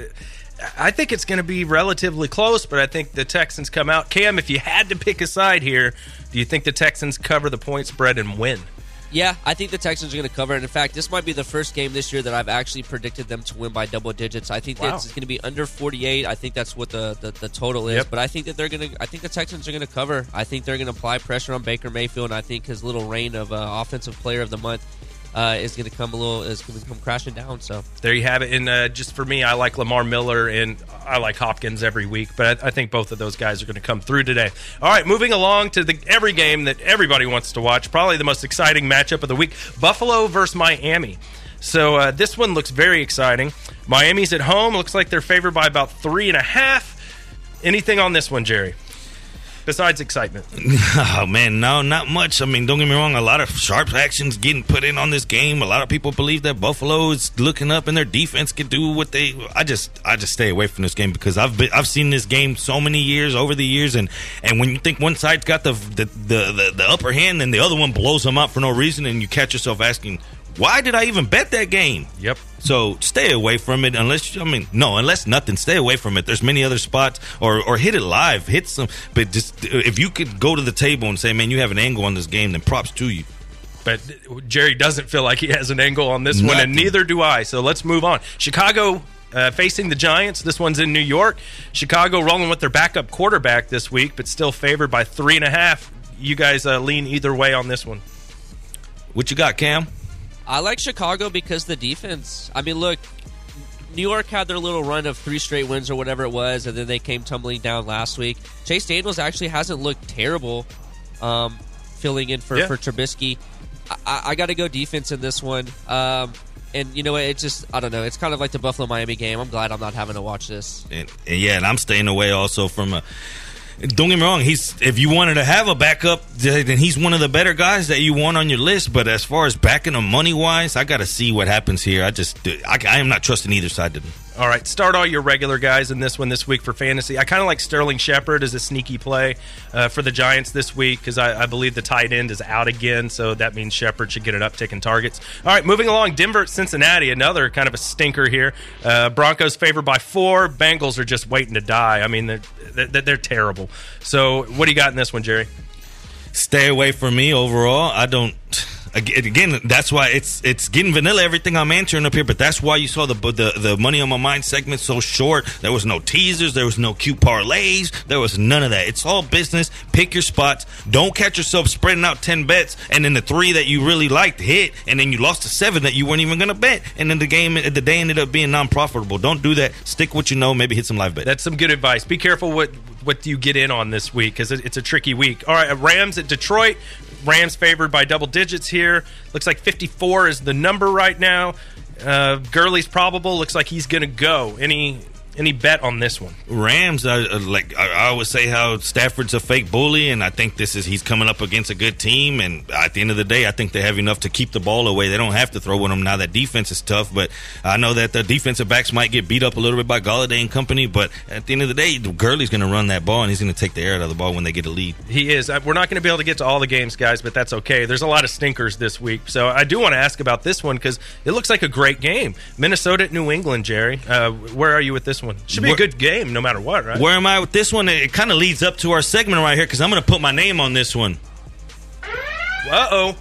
I think it's going to be relatively close, but I think the Texans come out. Cam, if you had to pick a side here, do you think the Texans cover the point spread and win? Yeah, I think the Texans are going to cover. And in fact, this might be the first game this year that I've actually predicted them to win by double digits. I think Wow. it's going to be under 48. I think that's what the, the, the total is. Yep. But I think that they're going to. I think the Texans are going to cover. I think they're going to apply pressure on Baker Mayfield. And I think his little reign of uh, offensive player of the month uh, is going to come a little is going to come crashing down. So There you have it. And uh, just for me, I like Lamar Miller and I like Hopkins every week, but I, I think both of those guys are going to come through today. All right, moving along to the every game that everybody wants to watch. Probably the most exciting matchup of the week: Buffalo versus Miami. So uh, this one looks very exciting. Miami's at home. Looks like they're favored by about three and a half. Anything on this one, Jerry? Besides excitement. Oh man, no, not much. I mean, don't get me wrong. A lot of sharp actions getting put in on this game. A lot of people believe that Buffalo is looking up and their defense can do what they. I just, I just stay away from this game because I've been, I've seen this game so many years over the years, and and when you think one side's got the the the, the, the upper hand, and the other one blows them up for no reason, and you catch yourself asking, why did I even bet that game? Yep. So stay away from it unless I mean no, unless nothing. Stay away from it. There's many other spots, or or hit it live, hit some. But just if you could go to the table and say, man, you have an angle on this game, then props to you. But Jerry doesn't feel like he has an angle on this one, and neither do I. So let's move on. Chicago uh, facing the Giants. This one's in New York. Chicago rolling with their backup quarterback this week, but still favored by three and a half. You guys uh, lean either way on this one. What you got, Cam? I like Chicago because the defense. I mean, look, New York had their little run of three straight wins or whatever it was, and then they came tumbling down last week. Chase Daniels actually hasn't looked terrible, um, filling in for Yeah. for Trubisky. I, I, I got to go defense in this one. Um, and you know what? It's just I don't know. It's kind of like the Buffalo Miami game. I'm glad I'm not having to watch this. And, and yeah, and I'm staying away also from a. Don't get me wrong. He's if you wanted to have a backup, then he's one of the better guys that you want on your list. But as far as backing him money wise, I got to see what happens here. I just I, I am not trusting either side. To All right, start all your regular guys in this one this week for fantasy. I kind of like Sterling Shepard as a sneaky play uh, for the Giants this week because I, I believe the tight end is out again, so that means Shepard should get an uptick in targets. All right, moving along, Denver at Cincinnati, another kind of a stinker here. Uh, Broncos favored by four. Bengals are just waiting to die. I mean, they're, they're, they're terrible. So, what do you got in this one, Jerry? stay away from me overall. I don't. Again, that's why it's it's getting vanilla everything I'm answering up here. But that's why you saw the the the money on my mind segment so short. There was no teasers. There was no cute parlays. There was none of that. It's all business. Pick your spots. Don't catch yourself spreading out ten bets and then the three that you really liked hit, and then you lost the seven that you weren't even going to bet, and then the game the day ended up being non profitable. Don't do that. Stick what you know. Maybe hit some live bet. That's some good advice. Be careful what what you get in on this week because it's a tricky week. All right, Rams at Detroit. Rams favored by double digits here. Looks like 54 is the number right now. Uh, Gurley's probable. Looks like he's going to go. Any any bet on this one? Rams, uh, uh, like I, I always say, how Stafford's a fake bully, and I think this is he's coming up against a good team. And at the end of the day, I think they have enough to keep the ball away. They don't have to throw with them now. That defense is tough, but I know that the defensive backs might get beat up a little bit by Golladay and company. But at the end of the day, Gurley's going to run that ball, and he's going to take the air out of the ball when they get a lead. He is. We're not going to be able to get to all the games, guys, but that's okay. There's a lot of stinkers this week. So I do want to ask about this one because it looks like a great game. Minnesota at New England, Jerry. Uh, where are you with this one? Should be a good game no matter what, right? Where am I with this one? It kind of leads up to our segment right here because I'm going to put my name on this one. Uh oh.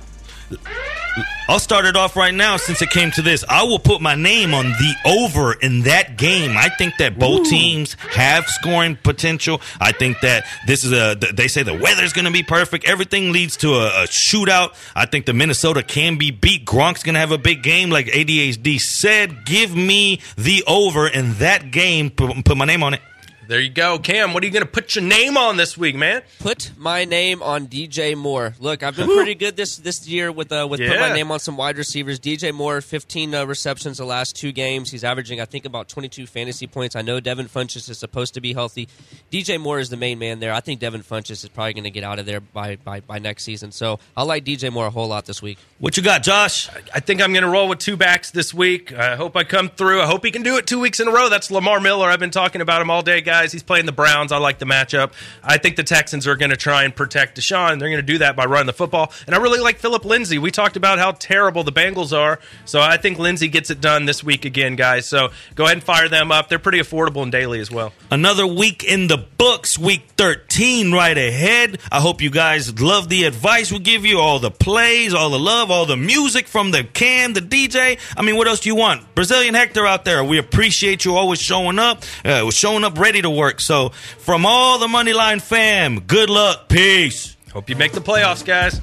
I'll start it off right now since it came to this. I will put my name on the over in that game. I think that both teams have scoring potential. I think that this is a, they say the weather's going to be perfect. Everything leads to a, a shootout. I think the Minnesota can be beat. Gronk's going to have a big game, like ADHD said. Give me the over in that game. Put, put my name on it. There you go, Cam. What are you going to put your name on this week, man? Put my name on DJ Moore. Look, I've been pretty good this this year with uh, with put Yeah. my name on some wide receivers. DJ Moore, 15 uh, receptions the last two games. He's averaging, I think, about 22 fantasy points. I know Devin Funchess is supposed to be healthy. DJ Moore is the main man there. I think Devin Funchess is probably going to get out of there by, by by next season. So I like DJ Moore a whole lot this week. What you got, Josh? I think I'm going to roll with two backs this week. I hope I come through. I hope he can do it two weeks in a row. That's Lamar Miller. I've been talking about him all day, guys. He's playing the Browns. I like the matchup. I think the Texans are going to try and protect Deshaun. They're going to do that by running the football. And I really like Phillip Lindsay. We talked about how terrible the Bengals are. So I think Lindsay gets it done this week again, guys. So go ahead and fire them up. They're pretty affordable and daily as well. Another week in the books, week 13 right ahead. I hope you guys love the advice we give you, all the plays, all the love, all the music from the Cam, the DJ. I mean, what else do you want? Brazilian Hector out there, we appreciate you always showing up, uh, showing up ready to work. So, from all the Moneyline fam, good luck. Peace. Hope you make the playoffs, guys.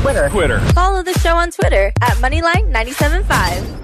Twitter. Twitter. Follow the show on Twitter at Moneyline975.